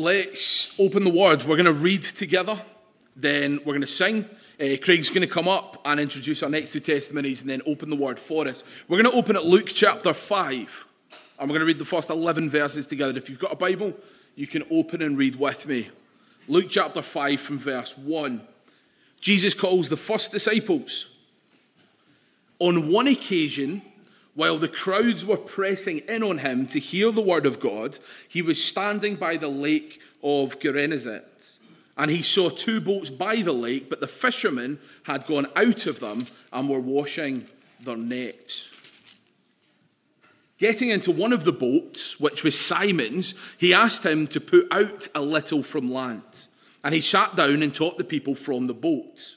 let's open the word. We're going to read together, then we're going to sing. Uh, Craig's going to come up and introduce our next two testimonies and then open the word for us. We're going to open at Luke chapter 5, and we're going to read the first 11 verses together. If you've got a Bible, you can open and read with me. Luke chapter 5 from verse 1. Jesus calls the first disciples. On one occasion, while the crowds were pressing in on him to hear the word of God, he was standing by the lake of Gennesaret. And he saw two boats by the lake, but the fishermen had gone out of them and were washing their nets. Getting into one of the boats, which was Simon's, he asked him to put out a little from land. And he sat down and taught the people from the boat.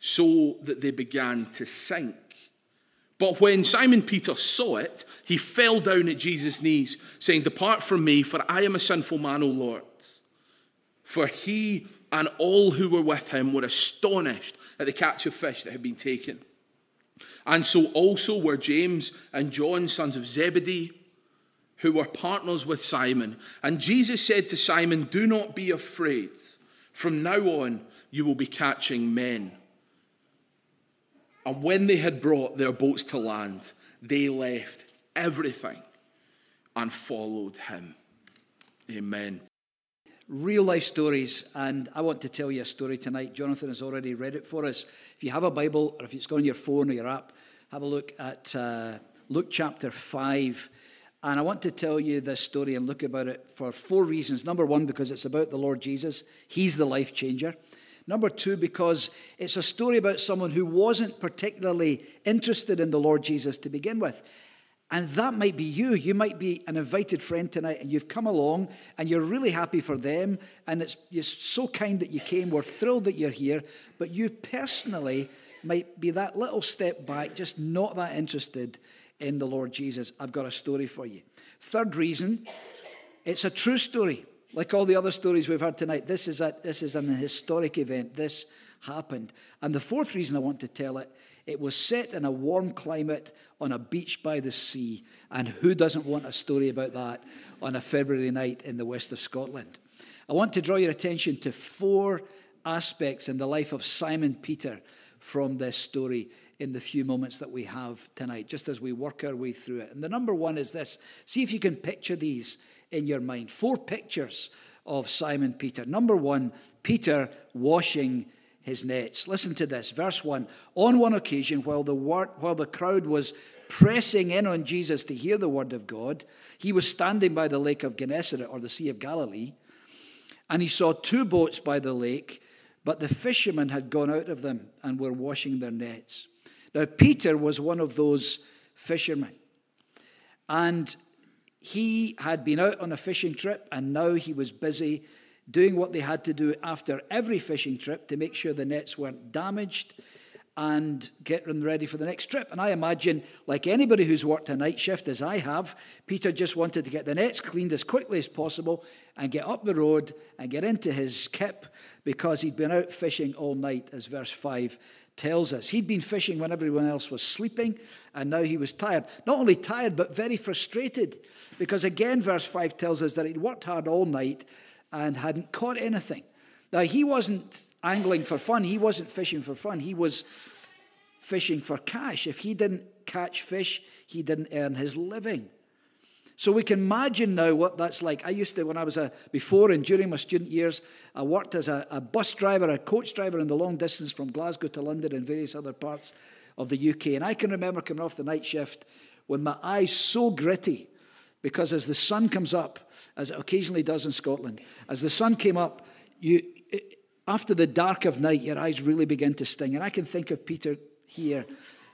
so that they began to sink. But when Simon Peter saw it, he fell down at Jesus' knees, saying, Depart from me, for I am a sinful man, O Lord. For he and all who were with him were astonished at the catch of fish that had been taken. And so also were James and John, sons of Zebedee, who were partners with Simon. And Jesus said to Simon, Do not be afraid. From now on, you will be catching men. And when they had brought their boats to land, they left everything and followed him. Amen. Real life stories, and I want to tell you a story tonight. Jonathan has already read it for us. If you have a Bible or if it's on your phone or your app, have a look at uh, Luke chapter 5. And I want to tell you this story and look about it for four reasons. Number one, because it's about the Lord Jesus, He's the life changer. Number two, because it's a story about someone who wasn't particularly interested in the Lord Jesus to begin with. And that might be you. You might be an invited friend tonight and you've come along and you're really happy for them. And it's, it's so kind that you came. We're thrilled that you're here. But you personally might be that little step back, just not that interested in the Lord Jesus. I've got a story for you. Third reason, it's a true story. Like all the other stories we've heard tonight, this is, a, this is an historic event. This happened. And the fourth reason I want to tell it, it was set in a warm climate on a beach by the sea. And who doesn't want a story about that on a February night in the west of Scotland? I want to draw your attention to four aspects in the life of Simon Peter from this story in the few moments that we have tonight, just as we work our way through it. And the number one is this see if you can picture these in your mind. Four pictures of Simon Peter. Number one, Peter washing his nets. Listen to this, verse 1. On one occasion, while the, word, while the crowd was pressing in on Jesus to hear the word of God, he was standing by the lake of Gennesaret, or the Sea of Galilee, and he saw two boats by the lake, but the fishermen had gone out of them and were washing their nets. Now, Peter was one of those fishermen. And he had been out on a fishing trip and now he was busy doing what they had to do after every fishing trip to make sure the nets weren't damaged and get them ready for the next trip. And I imagine, like anybody who's worked a night shift as I have, Peter just wanted to get the nets cleaned as quickly as possible and get up the road and get into his kip because he'd been out fishing all night, as verse 5 tells us. He'd been fishing when everyone else was sleeping, and now he was tired. Not only tired, but very frustrated, because again, verse 5 tells us that he'd worked hard all night and hadn't caught anything. Now, he wasn't angling for fun, he wasn't fishing for fun, he was fishing for cash. If he didn't catch fish, he didn't earn his living. So we can imagine now what that's like. I used to, when I was a, before and during my student years, I worked as a, a bus driver, a coach driver in the long distance from Glasgow to London and various other parts of the UK. And I can remember coming off the night shift with my eyes so gritty because as the sun comes up, as it occasionally does in Scotland, as the sun came up, you, after the dark of night, your eyes really begin to sting. And I can think of Peter here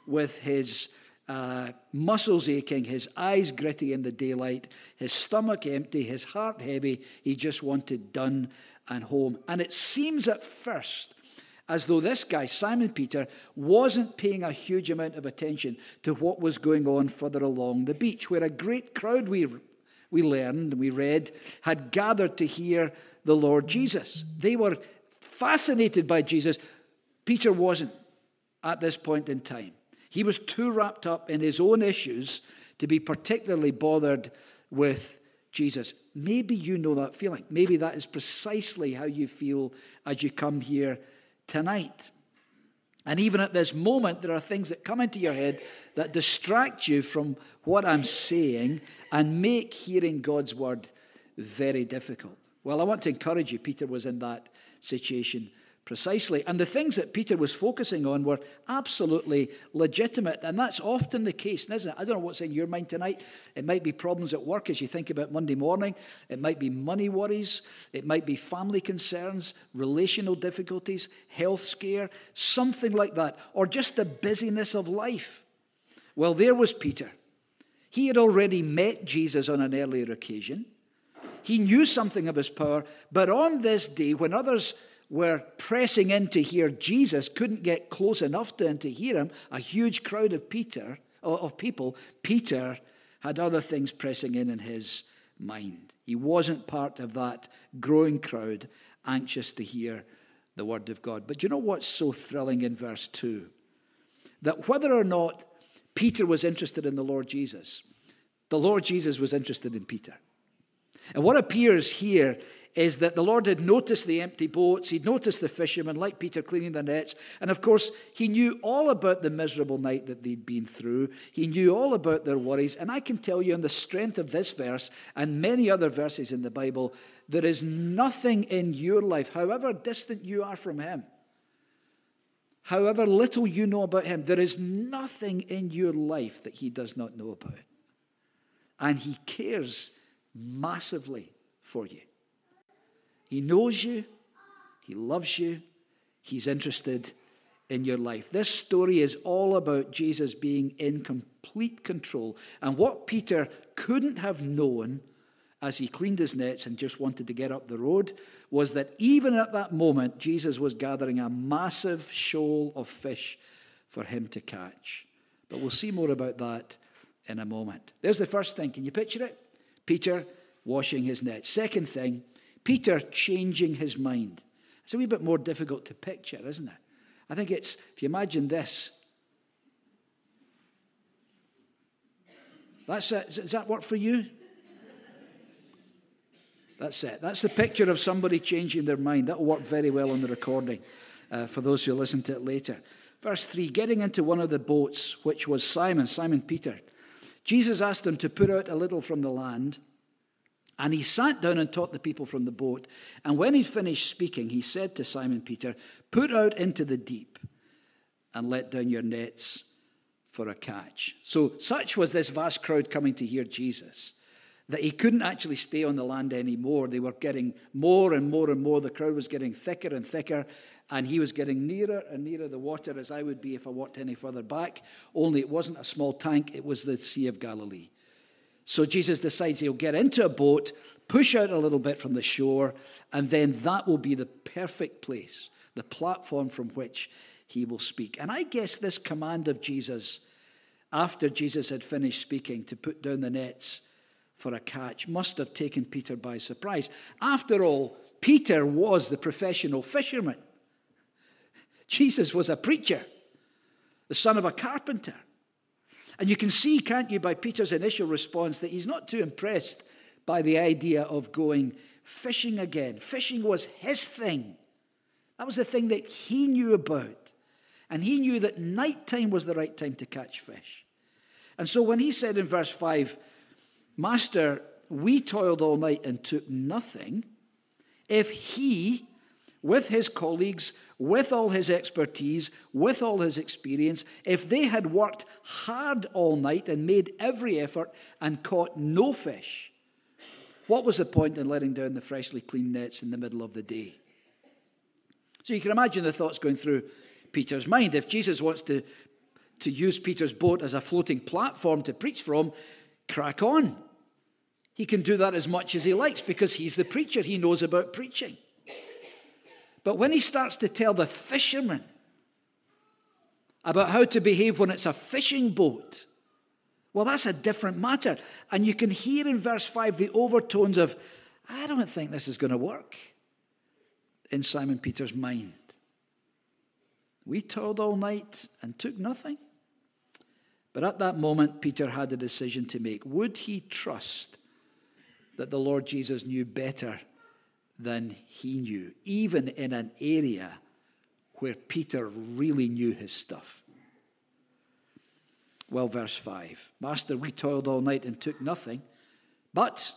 with his uh, muscles aching, his eyes gritty in the daylight, his stomach empty, his heart heavy. He just wanted done and home. And it seems at first as though this guy, Simon Peter, wasn't paying a huge amount of attention to what was going on further along the beach, where a great crowd, we, we learned we read, had gathered to hear the Lord Jesus. They were fascinated by Jesus. Peter wasn't at this point in time. He was too wrapped up in his own issues to be particularly bothered with Jesus. Maybe you know that feeling. Maybe that is precisely how you feel as you come here tonight. And even at this moment, there are things that come into your head that distract you from what I'm saying and make hearing God's word very difficult. Well, I want to encourage you. Peter was in that situation Precisely. And the things that Peter was focusing on were absolutely legitimate. And that's often the case, isn't it? I don't know what's in your mind tonight. It might be problems at work as you think about Monday morning. It might be money worries. It might be family concerns, relational difficulties, health scare, something like that. Or just the busyness of life. Well, there was Peter. He had already met Jesus on an earlier occasion. He knew something of his power. But on this day, when others were pressing in to hear Jesus, couldn't get close enough to to hear him, a huge crowd of Peter of people, Peter had other things pressing in in his mind. He wasn't part of that growing crowd anxious to hear the word of God. But do you know what's so thrilling in verse 2? That whether or not Peter was interested in the Lord Jesus, the Lord Jesus was interested in Peter. And what appears here is that the Lord had noticed the empty boats, he'd noticed the fishermen, like Peter, cleaning the nets. And of course, he knew all about the miserable night that they'd been through. He knew all about their worries. And I can tell you, on the strength of this verse and many other verses in the Bible, there is nothing in your life, however distant you are from him, however little you know about him, there is nothing in your life that he does not know about. And he cares massively for you. He knows you, He loves you, He's interested in your life. This story is all about Jesus being in complete control. And what Peter couldn't have known as he cleaned his nets and just wanted to get up the road was that even at that moment, Jesus was gathering a massive shoal of fish for him to catch. But we'll see more about that in a moment. There's the first thing. Can you picture it? Peter washing his nets. Second thing, Peter changing his mind. It's a wee bit more difficult to picture, isn't it? I think it's, if you imagine this, that's it. Does that work for you? That's it. That's the picture of somebody changing their mind. That'll work very well on the recording uh, for those who listen to it later. Verse 3 Getting into one of the boats, which was Simon, Simon Peter, Jesus asked him to put out a little from the land and he sat down and taught the people from the boat. And when he'd finished speaking, he said to Simon Peter, Put out into the deep and let down your nets for a catch. So, such was this vast crowd coming to hear Jesus that he couldn't actually stay on the land anymore. They were getting more and more and more. The crowd was getting thicker and thicker, and he was getting nearer and nearer the water as I would be if I walked any further back. Only it wasn't a small tank, it was the Sea of Galilee. So Jesus decides he'll get into a boat, push out a little bit from the shore, and then that will be the perfect place, the platform from which he will speak. And I guess this command of Jesus, after Jesus had finished speaking, to put down the nets for a catch, must have taken Peter by surprise. After all, Peter was the professional fisherman. Jesus was a preacher, the son of a carpenter. And you can see, can't you, by Peter's initial response, that he's not too impressed by the idea of going fishing again. Fishing was his thing, that was the thing that he knew about. And he knew that nighttime was the right time to catch fish. And so when he said in verse 5, Master, we toiled all night and took nothing, if he, with his colleagues, with all his expertise, with all his experience, if they had worked hard all night and made every effort and caught no fish, what was the point in letting down the freshly cleaned nets in the middle of the day? So you can imagine the thoughts going through Peter's mind. If Jesus wants to, to use Peter's boat as a floating platform to preach from, crack on. He can do that as much as he likes because he's the preacher. He knows about preaching. But when he starts to tell the fishermen about how to behave when it's a fishing boat, well, that's a different matter. And you can hear in verse 5 the overtones of, I don't think this is going to work in Simon Peter's mind. We toiled all night and took nothing. But at that moment, Peter had a decision to make. Would he trust that the Lord Jesus knew better than he knew, even in an area where Peter really knew his stuff? Well, verse 5 Master, we toiled all night and took nothing, but,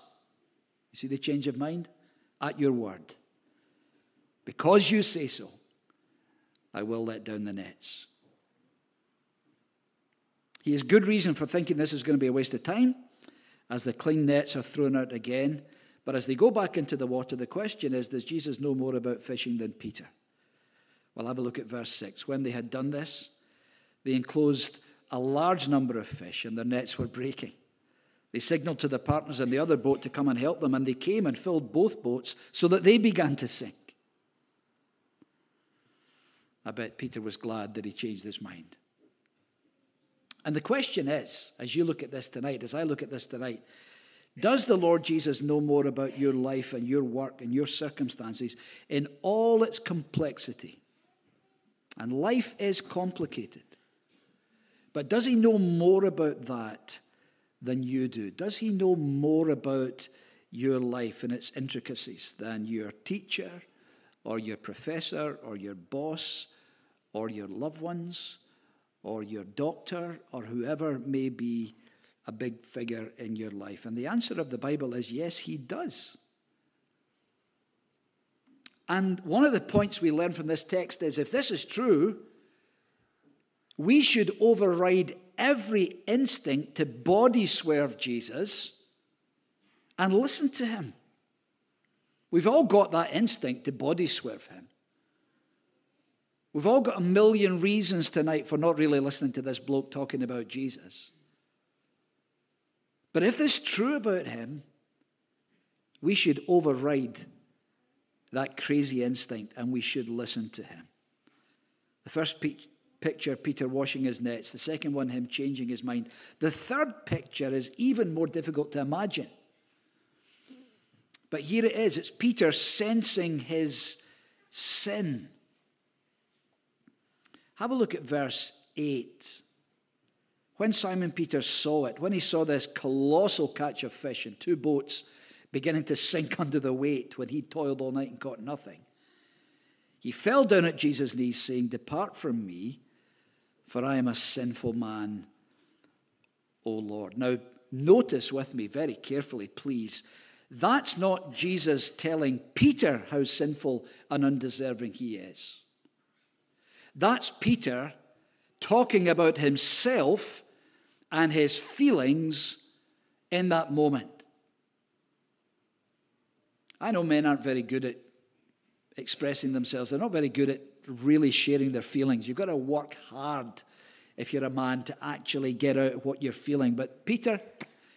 you see the change of mind? At your word. Because you say so, I will let down the nets. He has good reason for thinking this is going to be a waste of time, as the clean nets are thrown out again. But as they go back into the water, the question is Does Jesus know more about fishing than Peter? Well, have a look at verse 6. When they had done this, they enclosed a large number of fish, and their nets were breaking. They signaled to the partners in the other boat to come and help them, and they came and filled both boats so that they began to sink. I bet Peter was glad that he changed his mind. And the question is, as you look at this tonight, as I look at this tonight, does the Lord Jesus know more about your life and your work and your circumstances in all its complexity? And life is complicated. But does he know more about that than you do? Does he know more about your life and its intricacies than your teacher or your professor or your boss or your loved ones or your doctor or whoever may be a big figure in your life? And the answer of the Bible is yes, he does. And one of the points we learn from this text is if this is true, we should override every instinct to body swerve Jesus and listen to him. We've all got that instinct to body swerve him. We've all got a million reasons tonight for not really listening to this bloke talking about Jesus. But if this is true about him, we should override that crazy instinct and we should listen to him. The first picture, Peter washing his nets. The second one, him changing his mind. The third picture is even more difficult to imagine. But here it is it's Peter sensing his sin. Have a look at verse 8. When Simon Peter saw it, when he saw this colossal catch of fish in two boats beginning to sink under the weight when he toiled all night and caught nothing, he fell down at Jesus' knees, saying, Depart from me, for I am a sinful man, O Lord. Now, notice with me very carefully, please. That's not Jesus telling Peter how sinful and undeserving he is. That's Peter talking about himself and his feelings in that moment. I know men aren't very good at expressing themselves, they're not very good at really sharing their feelings. You've got to work hard if you're a man to actually get out what you're feeling. But Peter,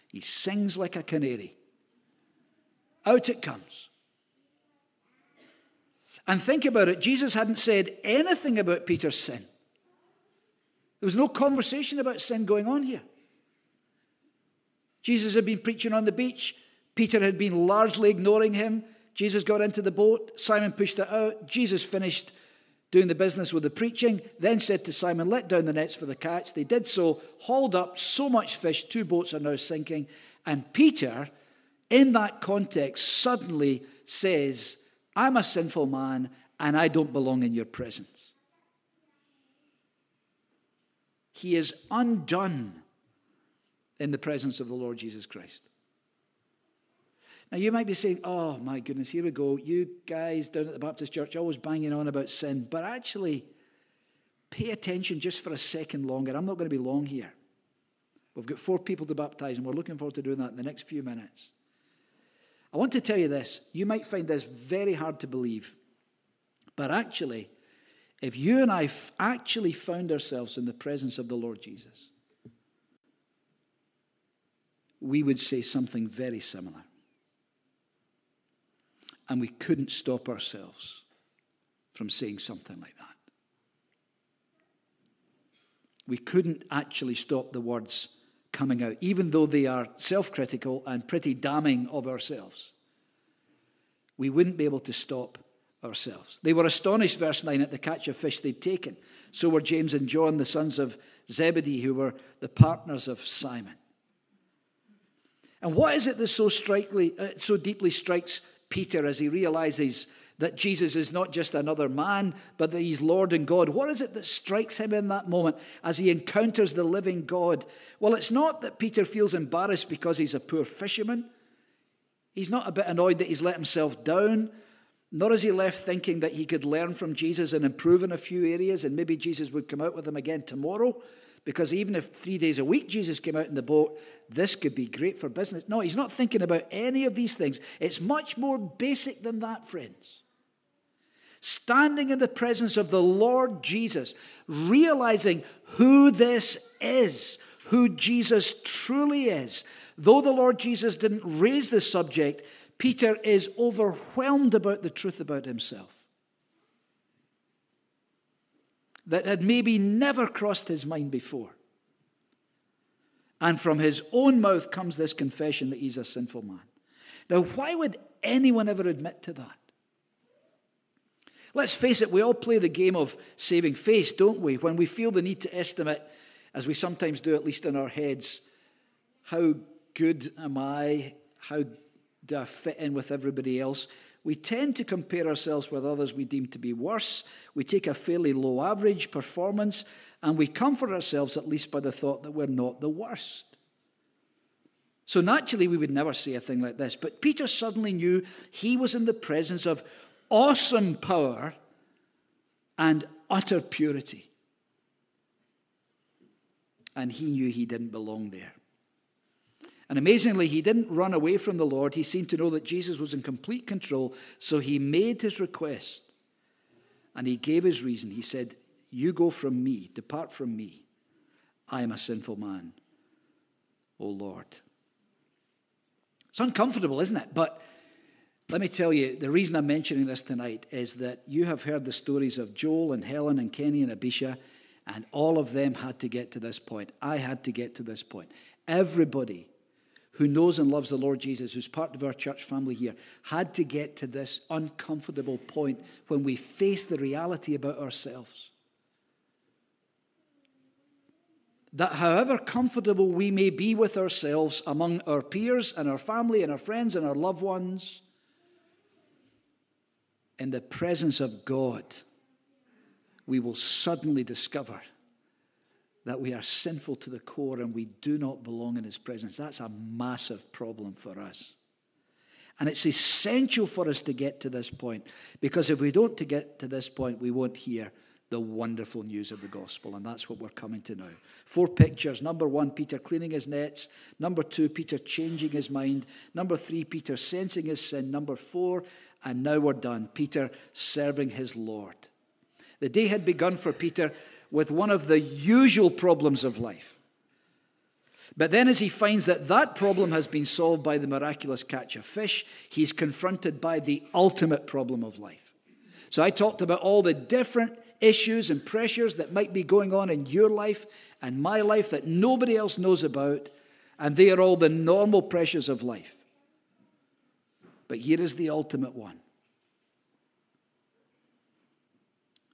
he sings like a canary. Out it comes. And think about it Jesus hadn't said anything about Peter's sin. There was no conversation about sin going on here. Jesus had been preaching on the beach. Peter had been largely ignoring him. Jesus got into the boat. Simon pushed it out. Jesus finished doing the business with the preaching, then said to Simon, Let down the nets for the catch. They did so, hauled up so much fish, two boats are now sinking. And Peter, in that context, suddenly says, I'm a sinful man and I don't belong in your presence. He is undone in the presence of the Lord Jesus Christ. Now, you might be saying, oh my goodness, here we go. You guys down at the Baptist church always banging on about sin. But actually, pay attention just for a second longer. I'm not going to be long here. We've got four people to baptize, and we're looking forward to doing that in the next few minutes. I want to tell you this. You might find this very hard to believe. But actually, if you and I actually found ourselves in the presence of the Lord Jesus, we would say something very similar and we couldn't stop ourselves from saying something like that. We couldn't actually stop the words coming out, even though they are self critical and pretty damning of ourselves. We wouldn't be able to stop ourselves. They were astonished, verse 9, at the catch of fish they'd taken. So were James and John, the sons of Zebedee, who were the partners of Simon. And what is it that so, strikely, uh, so deeply strikes Peter as he realizes that Jesus is not just another man, but that he's Lord and God? What is it that strikes him in that moment as he encounters the living God? Well, it's not that Peter feels embarrassed because he's a poor fisherman. He's not a bit annoyed that he's let himself down, nor is he left thinking that he could learn from Jesus and improve in a few areas, and maybe Jesus would come out with him again tomorrow. Because even if three days a week Jesus came out in the boat, this could be great for business. No, he's not thinking about any of these things. It's much more basic than that, friends. Standing in the presence of the Lord Jesus, realizing who this is, who Jesus truly is. Though the Lord Jesus didn't raise the subject, Peter is overwhelmed about the truth about himself that had maybe never crossed his mind before. And from his own mouth comes this confession that he's a sinful man. Now, why would anyone ever admit to that? Let's face it, we all play the game of saving face, don't we? When we feel the need to estimate, as we sometimes do, at least in our heads, how good am I? How do I fit in with everybody else? we tend to compare ourselves with others we deem to be worse. We take a fairly low average performance and we comfort ourselves at least by the thought that we're not the worst. So naturally, we would never say a thing like this. But Peter suddenly knew he was in the presence of awesome power and utter purity. And he knew he didn't belong there. And amazingly, he didn't run away from the Lord. He seemed to know that Jesus was in complete control. So he made his request and he gave his reason. He said, You go from me, depart from me. I am a sinful man, O Lord. It's uncomfortable, isn't it? But let me tell you, the reason I'm mentioning this tonight is that you have heard the stories of Joel and Helen and Kenny and Abisha, and all of them had to get to this point. I had to get to this point. Everybody who knows and loves the Lord Jesus, who's part of our church family here, had to get to this uncomfortable point when we face the reality about ourselves. That however comfortable we may be with ourselves among our peers and our family and our friends and our loved ones, in the presence of God, we will suddenly discover that we are sinful to the core and we do not belong in His presence. That's a massive problem for us. And it's essential for us to get to this point because if we don't to get to this point, we won't hear the wonderful news of the gospel. And that's what we're coming to now. Four pictures. Number one, Peter cleaning his nets. Number two, Peter changing his mind. Number three, Peter sensing his sin. Number four, and now we're done, Peter serving his Lord. The day had begun for Peter with one of the usual problems of life. But then, as he finds that that problem has been solved by the miraculous catch of fish, he's confronted by the ultimate problem of life. So, I talked about all the different issues and pressures that might be going on in your life and my life that nobody else knows about, and they are all the normal pressures of life. But here is the ultimate one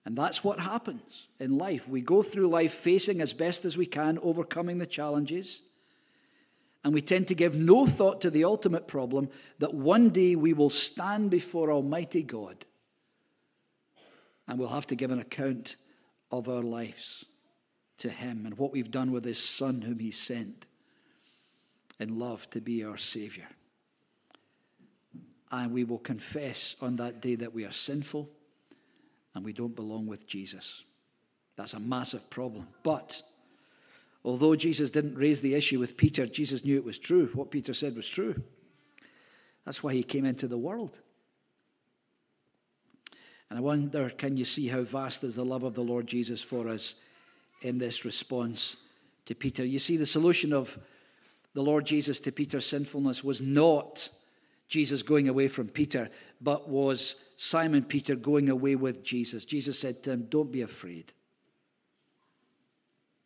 And that's what happens in life. We go through life facing as best as we can, overcoming the challenges. And we tend to give no thought to the ultimate problem that one day we will stand before Almighty God and we'll have to give an account of our lives to Him and what we've done with His Son, whom He sent in love to be our Savior. And we will confess on that day that we are sinful and we don't belong with Jesus. That's a massive problem. But although Jesus didn't raise the issue with Peter, Jesus knew it was true. What Peter said was true. That's why he came into the world. And I wonder can you see how vast is the love of the Lord Jesus for us in this response to Peter? You see, the solution of the Lord Jesus to Peter's sinfulness was not Jesus going away from Peter, but was Simon Peter going away with Jesus. Jesus said to him, Don't be afraid.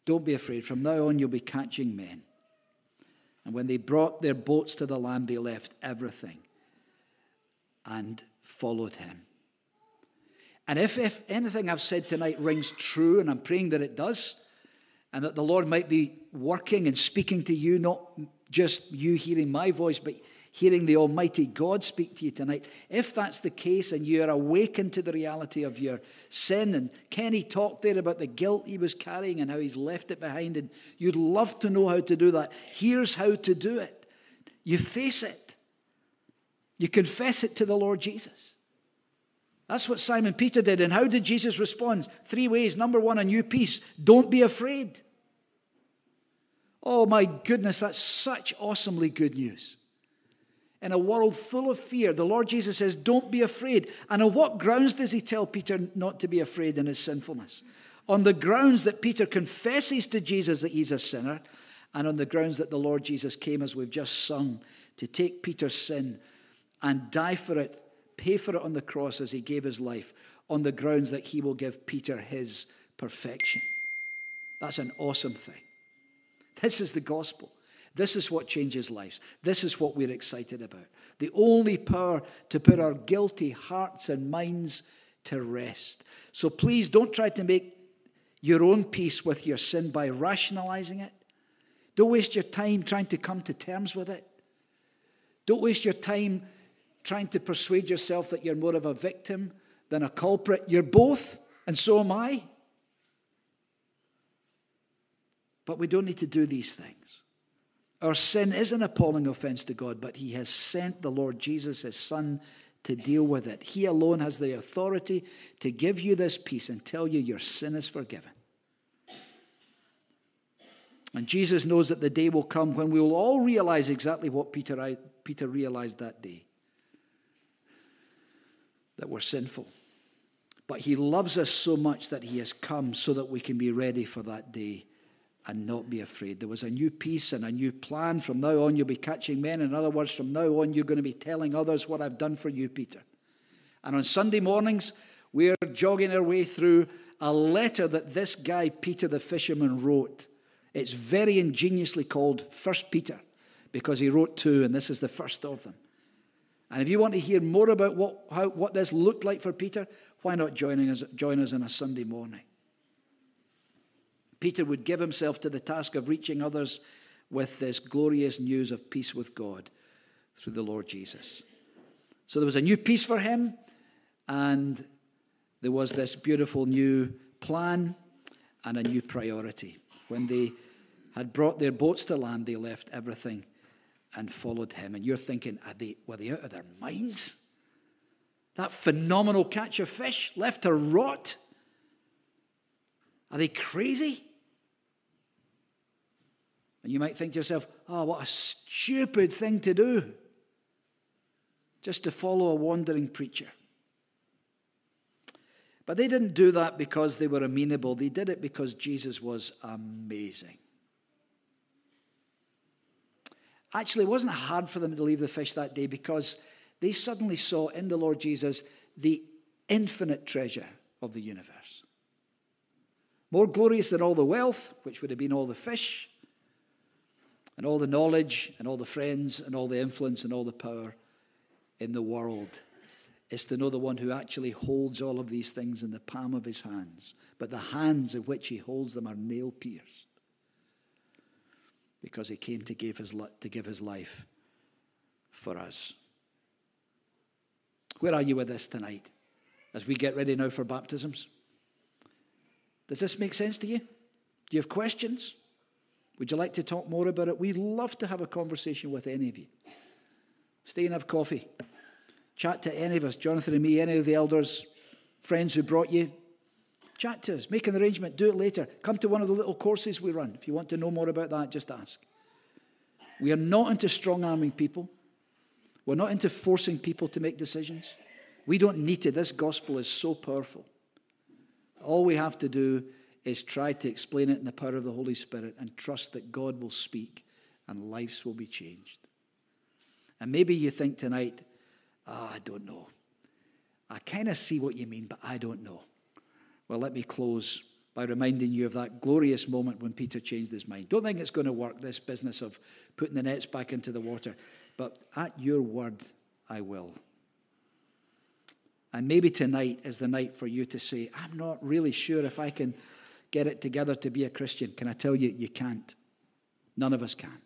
Don't be afraid. From now on, you'll be catching men. And when they brought their boats to the land, they left everything and followed him. And if, if anything I've said tonight rings true, and I'm praying that it does, and that the Lord might be working and speaking to you, not just you hearing my voice, but hearing the Almighty God speak to you tonight. If that's the case and you are awakened to the reality of your sin, and Kenny talked there about the guilt he was carrying and how he's left it behind, and you'd love to know how to do that, here's how to do it. You face it, you confess it to the Lord Jesus. That's what Simon Peter did. And how did Jesus respond? Three ways. Number one, a new peace. Don't be afraid. Oh my goodness, that's such awesomely good news. In a world full of fear, the Lord Jesus says, Don't be afraid. And on what grounds does he tell Peter not to be afraid in his sinfulness? On the grounds that Peter confesses to Jesus that he's a sinner, and on the grounds that the Lord Jesus came, as we've just sung, to take Peter's sin and die for it, pay for it on the cross as he gave his life, on the grounds that he will give Peter his perfection. That's an awesome thing. This is the gospel. This is what changes lives. This is what we're excited about. The only power to put our guilty hearts and minds to rest. So please don't try to make your own peace with your sin by rationalizing it. Don't waste your time trying to come to terms with it. Don't waste your time trying to persuade yourself that you're more of a victim than a culprit. You're both, and so am I. But we don't need to do these things. Our sin is an appalling offense to God, but He has sent the Lord Jesus, His Son, to deal with it. He alone has the authority to give you this peace and tell you your sin is forgiven. And Jesus knows that the day will come when we will all realize exactly what Peter, Peter realized that day that we're sinful. But He loves us so much that He has come so that we can be ready for that day and not be afraid. There was a new peace and a new plan. From now on, you'll be catching men. In other words, from now on, you're going to be telling others what I've done for you, Peter. And on Sunday mornings, we're jogging our way through a letter that this guy, Peter the fisherman, wrote. It's very ingeniously called First Peter because he wrote two, and this is the first of them. And if you want to hear more about what, how, what this looked like for Peter, why not join us, join us on a Sunday morning? Peter would give himself to the task of reaching others with this glorious news of peace with God through the Lord Jesus. So there was a new peace for him, and there was this beautiful new plan and a new priority. When they had brought their boats to land, they left everything and followed him. And you're thinking, they, were they out of their minds? That phenomenal catch of fish left to rot? Are they crazy? And you might think to yourself, oh, what a stupid thing to do. Just to follow a wandering preacher. But they didn't do that because they were amenable. They did it because Jesus was amazing. Actually, it wasn't hard for them to leave the fish that day because they suddenly saw in the Lord Jesus the infinite treasure of the universe. More glorious than all the wealth, which would have been all the fish, and all the knowledge and all the friends and all the influence and all the power in the world is to know the one who actually holds all of these things in the palm of his hands, but the hands in which he holds them are nail pierced because he came to give his, to give his life for us. Where are you with this tonight as we get ready now for baptisms? Does this make sense to you? Do you have questions? Would you like to talk more about it? We'd love to have a conversation with any of you. Stay and have coffee. Chat to any of us, Jonathan and me, any of the elders, friends who brought you. Chat to us. Make an arrangement. Do it later. Come to one of the little courses we run. If you want to know more about that, just ask. We are not into strong arming people. We're not into forcing people to make decisions. We don't need to. This gospel is so powerful. All we have to do is try to explain it in the power of the Holy Spirit and trust that God will speak and lives will be changed. And maybe you think tonight, oh, I don't know. I kind of see what you mean, but I don't know. Well, let me close by reminding you of that glorious moment when Peter changed his mind. Don't think it's going to work, this business of putting the nets back into the water, but at your word, I will. And maybe tonight is the night for you to say, I'm not really sure if I can get it together to be a Christian. Can I tell you, you can't? None of us can.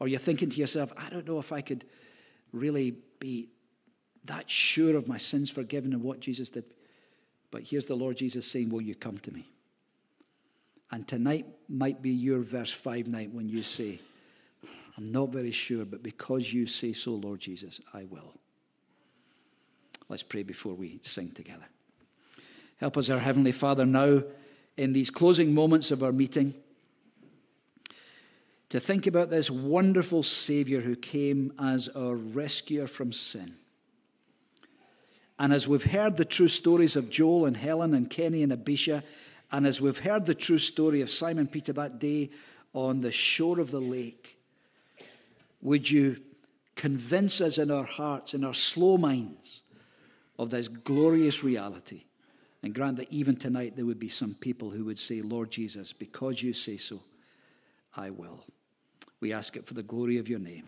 Or you're thinking to yourself, I don't know if I could really be that sure of my sins forgiven and what Jesus did. But here's the Lord Jesus saying, Will you come to me? And tonight might be your verse 5 night when you say, I'm not very sure, but because you say so, Lord Jesus, I will. Let's pray before we sing together. Help us, our Heavenly Father, now in these closing moments of our meeting to think about this wonderful Savior who came as our rescuer from sin. And as we've heard the true stories of Joel and Helen and Kenny and Abisha, and as we've heard the true story of Simon Peter that day on the shore of the lake, would you convince us in our hearts, in our slow minds, of this glorious reality? And grant that even tonight there would be some people who would say, Lord Jesus, because you say so, I will. We ask it for the glory of your name.